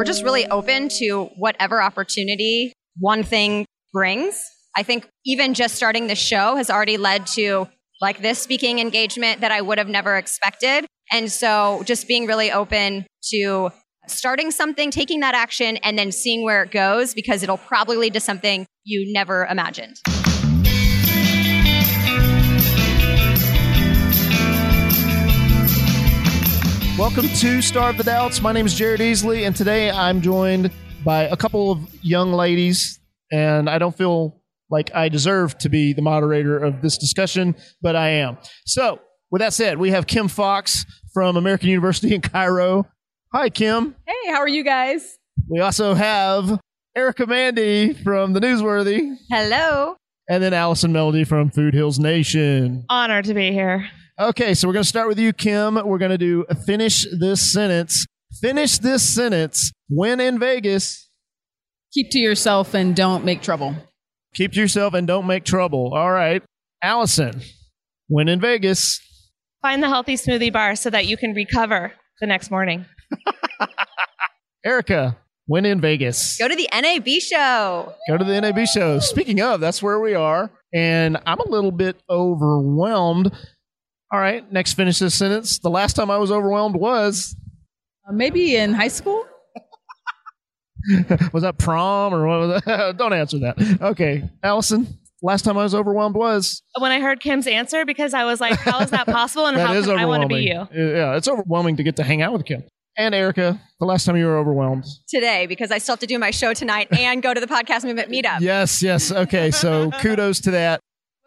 we're just really open to whatever opportunity one thing brings. I think even just starting the show has already led to like this speaking engagement that I would have never expected. And so just being really open to starting something, taking that action, and then seeing where it goes because it'll probably lead to something you never imagined. Welcome to Starve the Doubts. My name is Jared Easley, and today I'm joined by a couple of young ladies, and I don't feel like I deserve to be the moderator of this discussion, but I am. So, with that said, we have Kim Fox from American University in Cairo. Hi, Kim. Hey, how are you guys? We also have Erica Mandy from The Newsworthy, Hello. and then Allison Melody from Food Heals Nation. Honored to be here. Okay, so we're going to start with you, Kim. We're going to do uh, finish this sentence. Finish this sentence. When in Vegas, Keep to yourself and don't make trouble. keep to yourself and don't make trouble. All right. Allison, when in Vegas, Find the healthy smoothie bar so that you can recover the next morning. Erica, when in Vegas. Go to the NAB show. Go to the NAB show. Speaking of, that's where we are. And I'm a little bit overwhelmed. All right, next finish this sentence. The last time I was overwhelmed was Uh, maybe in high school? was that prom or what was that? Don't answer that. Okay, Allison. Last time I was overwhelmed was When I heard Kim's answer, because I was like, how is that possible? And that how is can I want to be you? Yeah, it's overwhelming to get to hang out with Kim and Erica. The last time you were overwhelmed. Today, because I still have to do my show tonight and go to the podcast movement meetup. Yes, yes. Okay, so kudos to that.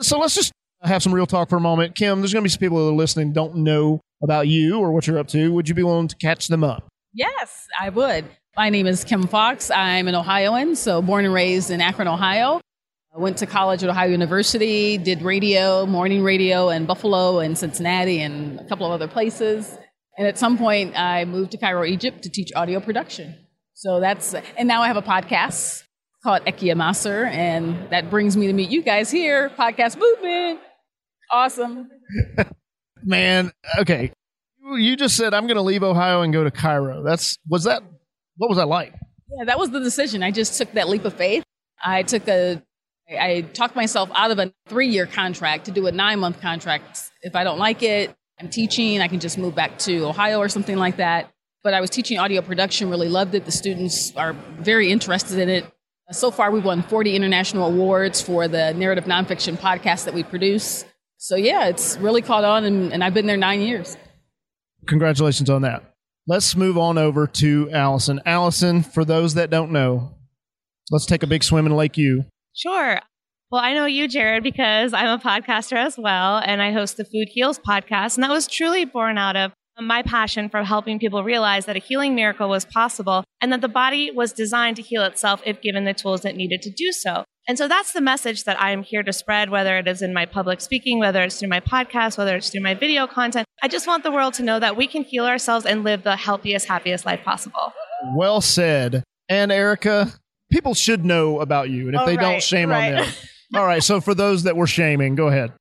So let's just have some real talk for a moment. Kim, there's going to be some people that are listening don't know about you or what you're up to. Would you be willing to catch them up? Yes, I would. My name is Kim Fox. I'm an Ohioan, so born and raised in Akron, Ohio. I went to college at Ohio University, did radio, morning radio in Buffalo and Cincinnati and a couple of other places. And at some point, I moved to Cairo, Egypt to teach audio production. So that's, and now I have a podcast called Ekia Maser, and that brings me to meet you guys here, Podcast Movement. Awesome. Man, okay. You- You just said I'm going to leave Ohio and go to Cairo. That's was that what was that like? Yeah, that was the decision. I just took that leap of faith. I took a I talked myself out of a three year contract to do a nine month contract. If I don't like it, I'm teaching, I can just move back to Ohio or something like that. But I was teaching audio production, really loved it. The students are very interested in it. So far, we've won 40 international awards for the narrative nonfiction podcast that we produce. So, yeah, it's really caught on, and, and I've been there nine years. Congratulations on that. Let's move on over to Allison. Allison, for those that don't know, let's take a big swim in Lake U. Sure. Well, I know you, Jared, because I'm a podcaster as well, and I host the Food Heals podcast. And that was truly born out of my passion for helping people realize that a healing miracle was possible and that the body was designed to heal itself if given the tools it needed to do so. And so that's the message that I'm here to spread, whether it is in my public speaking, whether it's through my podcast, whether it's through my video content. I just want the world to know that we can heal ourselves and live the healthiest, happiest life possible. Well said. And Erica, people should know about you. And if Oh, they don't, shame right. on them. All right. So for those that were shaming, go ahead.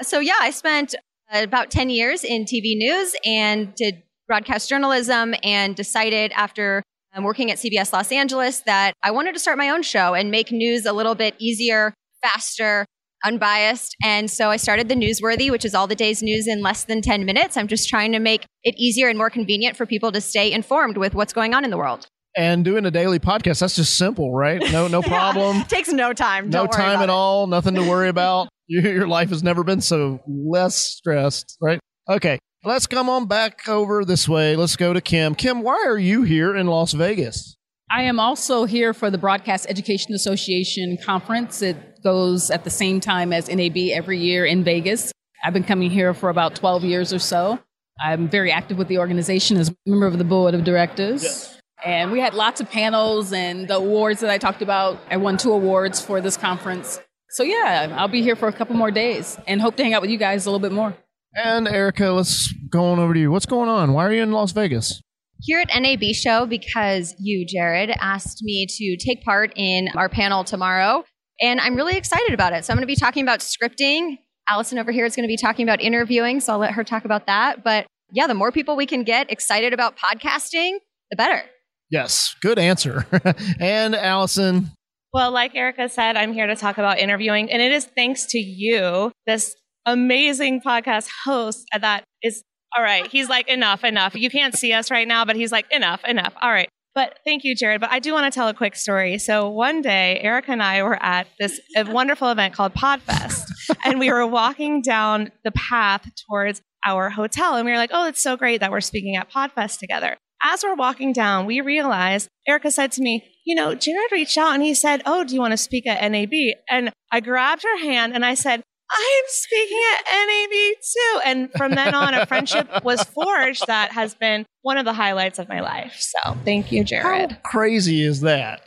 So, yeah, I spent uh, about 10 years in TV news and did broadcast journalism and decided after um, working at CBS Los Angeles that I wanted to start my own show and make news a little bit easier, faster, unbiased. And so I started the Newsworthy, which is all the day's news in less than 10 minutes. I'm just trying to make it easier and more convenient for people to stay informed with what's going on in the world. And doing a daily podcast, that's just simple, right? No, no problem. Takes no time. no time at it. all. Nothing to worry about. Your life has never been so less stressed, right? Okay. Let's come on back over this way. Let's go to Kim. Kim, why are you here in Las Vegas? I am also here for the Broadcast Education Association conference. It goes at the same time as NAB every year in Vegas. I've been coming here for about 12 years or so. I'm very active with the organization as a member of the board of directors. And we had lots of panels and the awards that I talked about. I won two awards for this conference. So, yeah, I'll be here for a couple more days and hope to hang out with you guys a little bit more. And Erica, let's go on over to you. What's going on? Why are you in Las Vegas? here at NAB show because you, Jared, asked me to take part in our panel tomorrow. And I'm really excited about it. So I'm going to be talking about scripting. Allison over here is going to be talking about interviewing. So I'll let her talk about that. But yeah, the more people we can get excited about podcasting, the better. Yes, good answer. and Allison, Well, like Erica said, I'm here to talk about interviewing, and it is thanks to you, this amazing podcast host that is all right. He's like, enough, enough. You can't see us right now, but he's like, enough, enough. All right. But thank you, Jared. But I do want to tell a quick story. So one day, Erica and I were at this wonderful event called Podfest, and we were walking down the path towards our hotel, and we were like, "Oh, it's so great that we're speaking at Podfest together." As we're walking down, we realized Erica said to me, "You know, Jared reached out and he said, "Oh, do you want to speak at NAB?" And I grabbed her hand and I said, I'm speaking at NAB too. And from then on, a friendship was forged that has been one of the highlights of my life. So thank you, Jared. how crazy is that?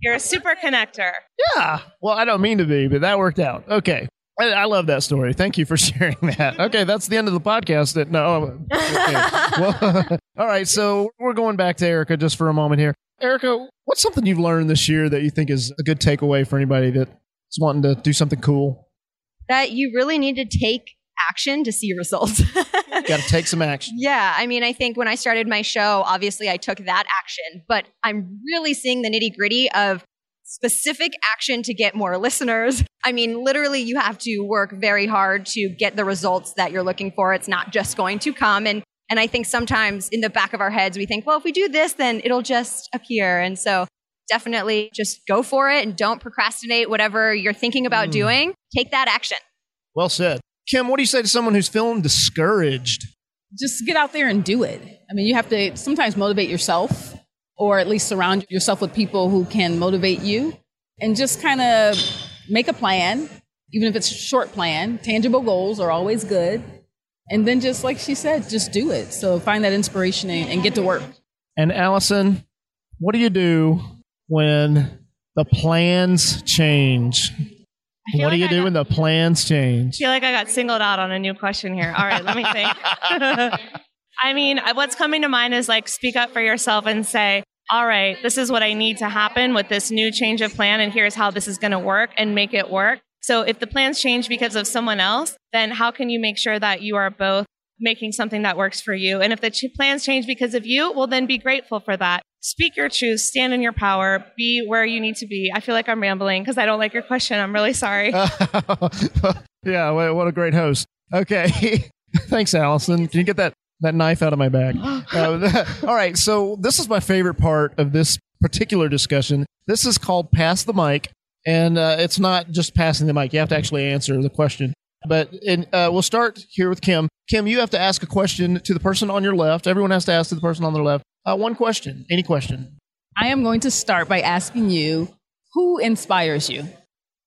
You're a super connector. Yeah. Well, I don't mean to be, but that worked out. Okay. I, I love that story. Thank you for sharing that. Mm-hmm. Okay, that's the end of the podcast. No. Okay. Well, all right. So we're going back to Erica just for a moment here. Erica, what's something you've learned this year that you think is a good takeaway for anybody that's wanting to do something cool? That you really need to take action to see results. Got to take some action. Yeah, I mean, I think when I started my show, obviously I took that action, but I'm really seeing the nitty gritty of specific action to get more listeners. I mean, literally, you have to work very hard to get the results that you're looking for. It's not just going to come. And and I think sometimes in the back of our heads, we think, well, if we do this, then it'll just appear. And so definitely just go for it and don't procrastinate whatever you're thinking about Mm. doing. Take that action. Well said. Kim, what do you say to someone who's feeling discouraged? Just get out there and do it. I mean, you have to sometimes motivate yourself or at least surround yourself with people who can motivate you and just kind of make a plan, even if it's a short plan. Tangible goals are always good. And then just like she said, just do it. So find that inspiration and, and get to work. And Allison, what do you do when the plans change? What do you I do got- when the plans change? I feel like I got singled out on a new question here. All right, let me think. I mean, what's coming to mind is like speak up for yourself and say, all right, this is what I need to happen with this new change of plan, and here's how this is going to work and make it work. So if the plans change because of someone else, then how can you make sure that you are both making something that works for you? And if the ch- plans change because of you, well, then be grateful for that. Speak your truth, stand in your power, be where you need to be. I feel like I'm rambling because I don't like your question. I'm really sorry. yeah, what a great host. Okay. Thanks, Allison. Can you get that, that knife out of my bag? Uh, all right. So, this is my favorite part of this particular discussion. This is called Pass the Mic. And uh, it's not just passing the mic, you have to actually answer the question. But in, uh, we'll start here with Kim. Kim, you have to ask a question to the person on your left. Everyone has to ask to the person on their left. Uh, one question, any question. I am going to start by asking you who inspires you?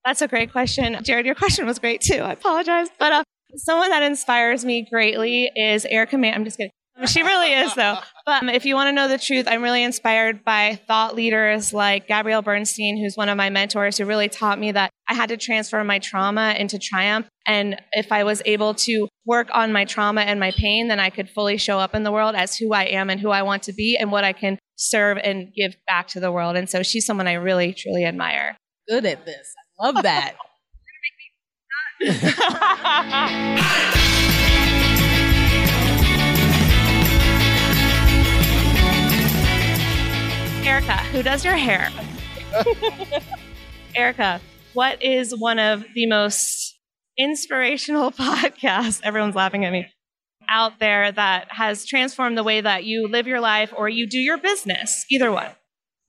That's a great question. Jared, your question was great too. I apologize. But uh, someone that inspires me greatly is Erica Mann. I'm just kidding. She really is, though. But um, if you want to know the truth, I'm really inspired by thought leaders like Gabrielle Bernstein, who's one of my mentors, who really taught me that I had to transfer my trauma into triumph. And if I was able to work on my trauma and my pain, then I could fully show up in the world as who I am and who I want to be and what I can serve and give back to the world. And so she's someone I really, truly admire. Good at this. I love that. Erica, who does your hair? Erica, what is one of the most inspirational podcasts? Everyone's laughing at me. Out there that has transformed the way that you live your life or you do your business. Either one.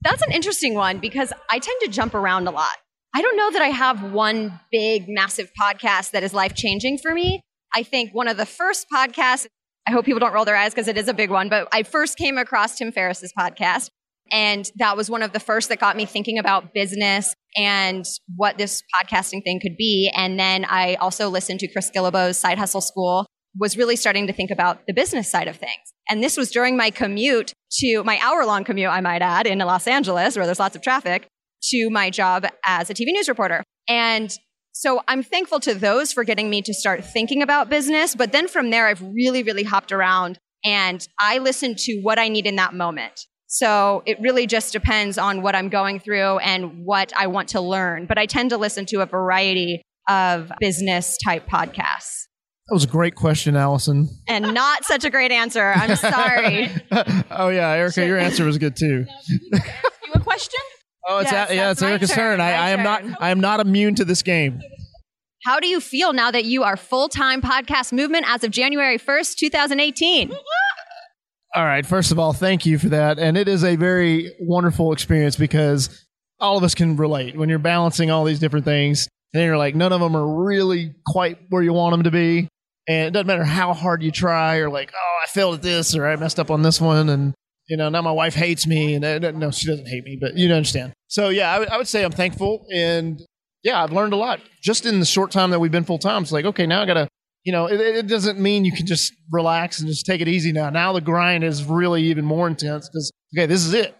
That's an interesting one because I tend to jump around a lot. I don't know that I have one big, massive podcast that is life changing for me. I think one of the first podcasts, I hope people don't roll their eyes because it is a big one, but I first came across Tim Ferriss's podcast. And that was one of the first that got me thinking about business and what this podcasting thing could be. And then I also listened to Chris Guillebeau's Side Hustle School, was really starting to think about the business side of things. And this was during my commute to my hour long commute, I might add, in Los Angeles, where there's lots of traffic, to my job as a TV news reporter. And so I'm thankful to those for getting me to start thinking about business. But then from there, I've really, really hopped around and I listen to what I need in that moment. So it really just depends on what I'm going through and what I want to learn. But I tend to listen to a variety of business type podcasts. That was a great question, Allison. And not such a great answer. I'm sorry. oh yeah, Erica, your answer was good too. you a question? Oh, it's Yes, a- yeah, it's my Erica's turn, turn. I, I am turn. not. I am not immune to this game. How do you feel now that you are full time podcast movement as of January 1st, 2018? All right. First of all, thank you for that, and it is a very wonderful experience because all of us can relate when you're balancing all these different things, and you're like, none of them are really quite where you want them to be, and it doesn't matter how hard you try, or like, oh, I failed at this, or I messed up on this one, and you know now my wife hates me, and uh, no, she doesn't hate me, but you understand. So yeah, I would- I would say I'm thankful, and yeah, I've learned a lot just in the short time that we've been full time. It's like, okay, now I gotta you know, it, it doesn't mean you can just relax and just take it easy now. Now the grind is really even more intense because, okay, this is it.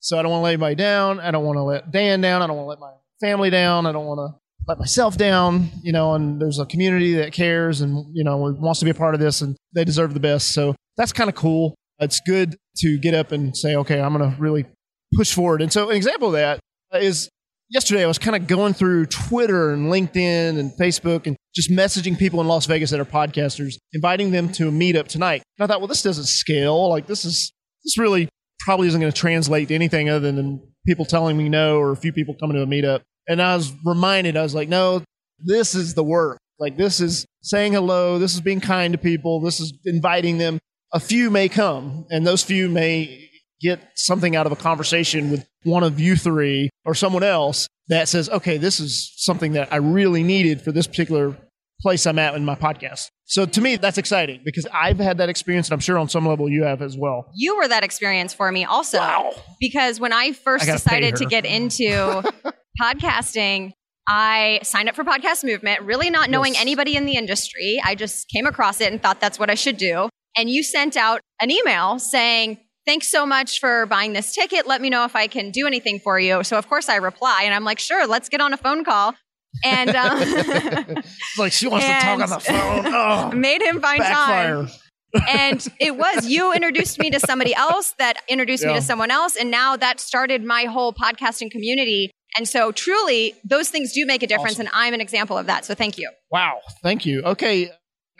So I don't want to let anybody down. I don't want to let Dan down. I don't want to let my family down. I don't want to let myself down, you know, and there's a community that cares and, you know, wants to be a part of this and they deserve the best. So that's kind of cool. It's good to get up and say, okay, I'm going to really push forward. And so an example of that is yesterday I was kind of going through Twitter and LinkedIn and Facebook and just messaging people in Las Vegas that are podcasters, inviting them to a meetup tonight. And I thought, well, this doesn't scale. Like this is this really probably isn't going to translate to anything other than people telling me no or a few people coming to a meetup. And I was reminded, I was like, no, this is the work. Like this is saying hello. This is being kind to people. This is inviting them. A few may come, and those few may get something out of a conversation with one of you three or someone else that says, okay, this is something that I really needed for this particular place I'm at in my podcast. So to me, that's exciting because I've had that experience, and I'm sure on some level you have as well. You were that experience for me also. Wow. Because when I first I decided to get into podcasting, I signed up for Podcast Movement, really not knowing Yes. anybody in the industry. I just came across it and thought that's what I should do. And you sent out an email saying, Thanks so much for buying this ticket. Let me know if I can do anything for you. So, of course, I reply and I'm like, Sure, let's get on a phone call. And um, It's like she wants to talk on the phone. Oh, made him find time. backfire. and it was you introduced me to somebody else that introduced me to someone else and now that started my whole podcasting community and so truly those things do make a difference Awesome. and i'm an example of that so thank you Wow, thank you. Okay,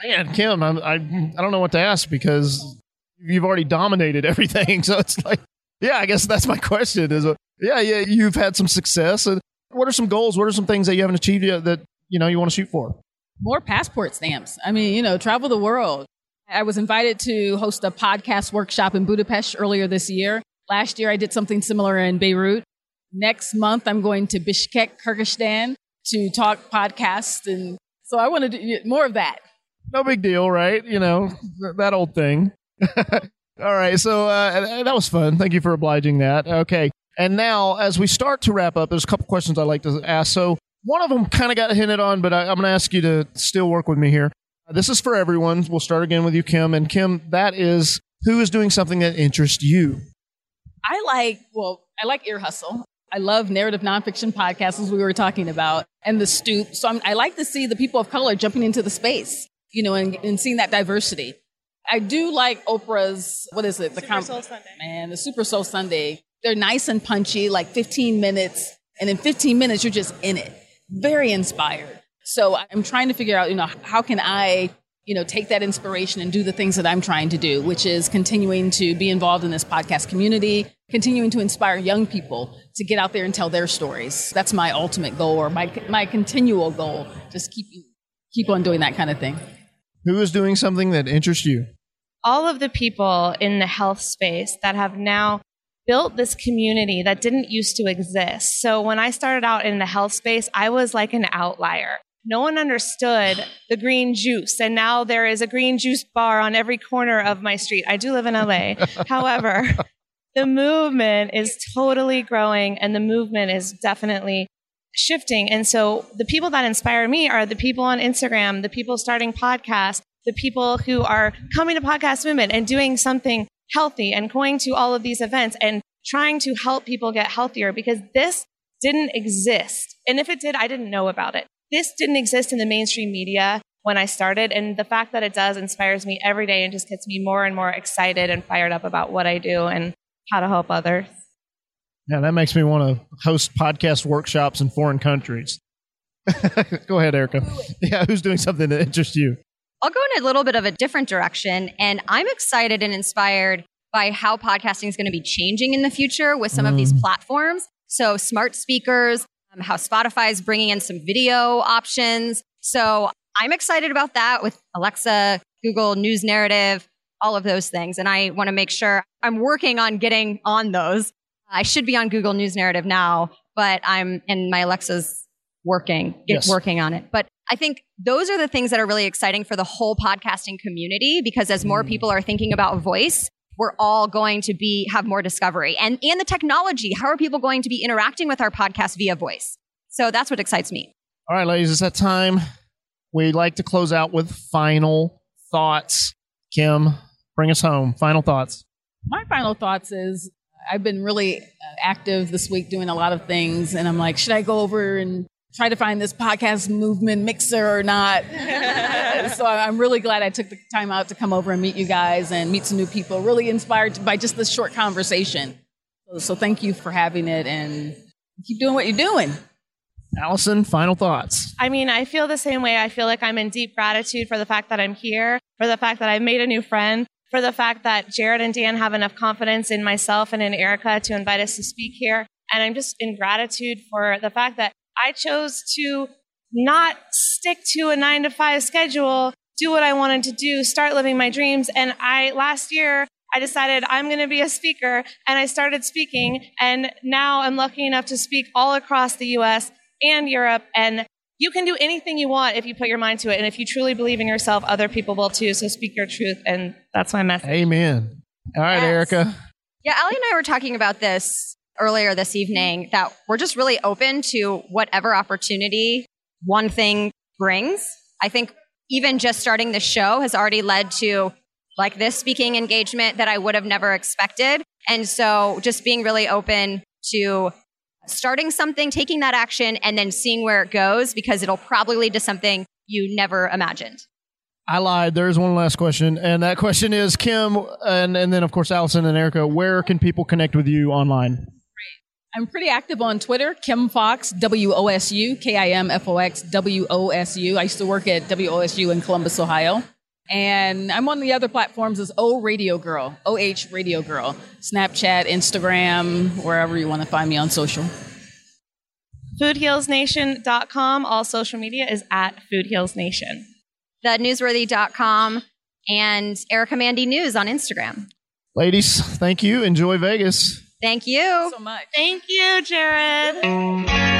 man, Kim, I'm, I I don't know what to ask because you've already dominated everything. So it's like, yeah, I guess that's my question. Is uh, yeah, yeah, you've had some success. And what are some goals? What are some things that you haven't achieved yet that you know you want to shoot for? More passport stamps. I mean, you know, travel the world. I was invited to host a podcast workshop in Budapest earlier this year. Last year, I did something similar in Beirut. Next month, I'm going to Bishkek, Kyrgyzstan to talk podcasts. And so I want to do more of that. No big deal, right? You know that old thing. All right, so uh, that was fun. Thank you for obliging that. Okay, and now as we start to wrap up, there's a couple questions I'd like to ask. So one of them kind of got hinted on, but I, I'm going to ask you to still work with me here. Uh, This is for everyone. We'll start again with you, Kim. And Kim, that is who is doing something that interests you. I like, well, I like Ear Hustle. I love narrative nonfiction podcasts, as we were talking about, and The Stoop. So I'm, I like to see the people of color jumping into the space, you know, and, and seeing that diversity. I do like Oprah's, what is it? The Super Soul Sunday. Man, the Super Soul Sunday. They're nice and punchy, like 15 minutes. And in 15 minutes, you're just in it. Very inspired. So I'm trying to figure out, you know, how can I, you know, take that inspiration and do the things that I'm trying to do, which is continuing to be involved in this podcast community, continuing to inspire young people to get out there and tell their stories. That's my ultimate goal or my, my continual goal. Just keep, keep on doing that kind of thing. Who is doing something that interests you? All of the people in the health space that have now built this community that didn't used to exist. So when I started out in the health space, I was like an outlier. No one understood the green juice, and now there is a green juice bar on every corner of my street. I do live in LA. However, the movement is totally growing, and the movement is definitely shifting. And so the people that inspire me are the people on Instagram, the people starting podcasts, the people who are coming to Podcast Movement and doing something healthy and going to all of these events and trying to help people get healthier because this didn't exist. And if it did, I didn't know about it. This didn't exist in the mainstream media when I started. And the fact that it does inspires me every day and just gets me more and more excited and fired up about what I do and how to help others. Yeah, that makes me want to host podcast workshops in foreign countries. Go ahead, Erica. Yeah, who's doing something that interests you? I'll go in a little bit of a different direction. And I'm excited and inspired by how podcasting is going to be changing in the future with some mm. of these mm. platforms. So, smart speakers, um, how Spotify is bringing in some video options. So, I'm excited about that with Alexa, Google News Narrative, all of those things. And I want to make sure I'm working on getting on those. I should be on Google News Narrative now, but I'm in my Alexa's working, yes. working on it. But I think those are the things that are really exciting for the whole podcasting community because as more mm. people are thinking about voice, we're all going to be have more discovery and and the technology. How are people going to be interacting with our podcast via voice? So that's what excites me. All right, ladies, it's that time. We'd like to close out with final thoughts. Kim, bring us home. Final thoughts. My final thoughts is I've been really uh, active this week doing a lot of things, and I'm like, should I go over and try to find this podcast movement mixer or not? so I'm really glad I took the time out to come over and meet you guys and meet some new people. Really inspired by just this short conversation. So, so thank you for having it, and keep doing what you're doing. Allison, final thoughts. I mean, I feel the same way. I feel like I'm in deep gratitude for the fact that I'm here, for the fact that I made a new friend, for the fact that Jared and Dan have enough confidence in myself and in Erica to invite us to speak here. And I'm just in gratitude for the fact that I chose to not stick to a nine to five schedule, do what I wanted to do, start living my dreams. And I, last year, I decided I'm going to be a speaker and I started speaking. And now I'm lucky enough to speak all across the US and Europe. And you can do anything you want if you put your mind to it. And if you truly believe in yourself, other people will too. So speak your truth. And that's my message. Amen. All right, yes. Erica. Yeah, Allie and I were talking about this earlier this evening that we're just really open to whatever opportunity one thing brings. I think even just starting the show has already led to like this speaking engagement that I would have never expected. And so just being really open to starting something, taking that action, and then seeing where it goes because it'll probably lead to something you never imagined. I lied. There's one last question, and that question is Kim, and, and then of course Allison and Erica. Where can people connect with you online? I'm pretty active on Twitter, Kim Fox, W O S U, K I M F O X, W O S U. I used to work at WOSU in Columbus, Ohio. And I'm on the other platforms as O Radio Girl, OH Radio Girl, Snapchat, Instagram, wherever you want to find me on social. FoodHealsNation.com. All social media is at FoodHealsNation. TheNewsworthy.com and Erica Mandy News on Instagram. Ladies, thank you. Enjoy Vegas. Thank you so much. Thank you, Jared.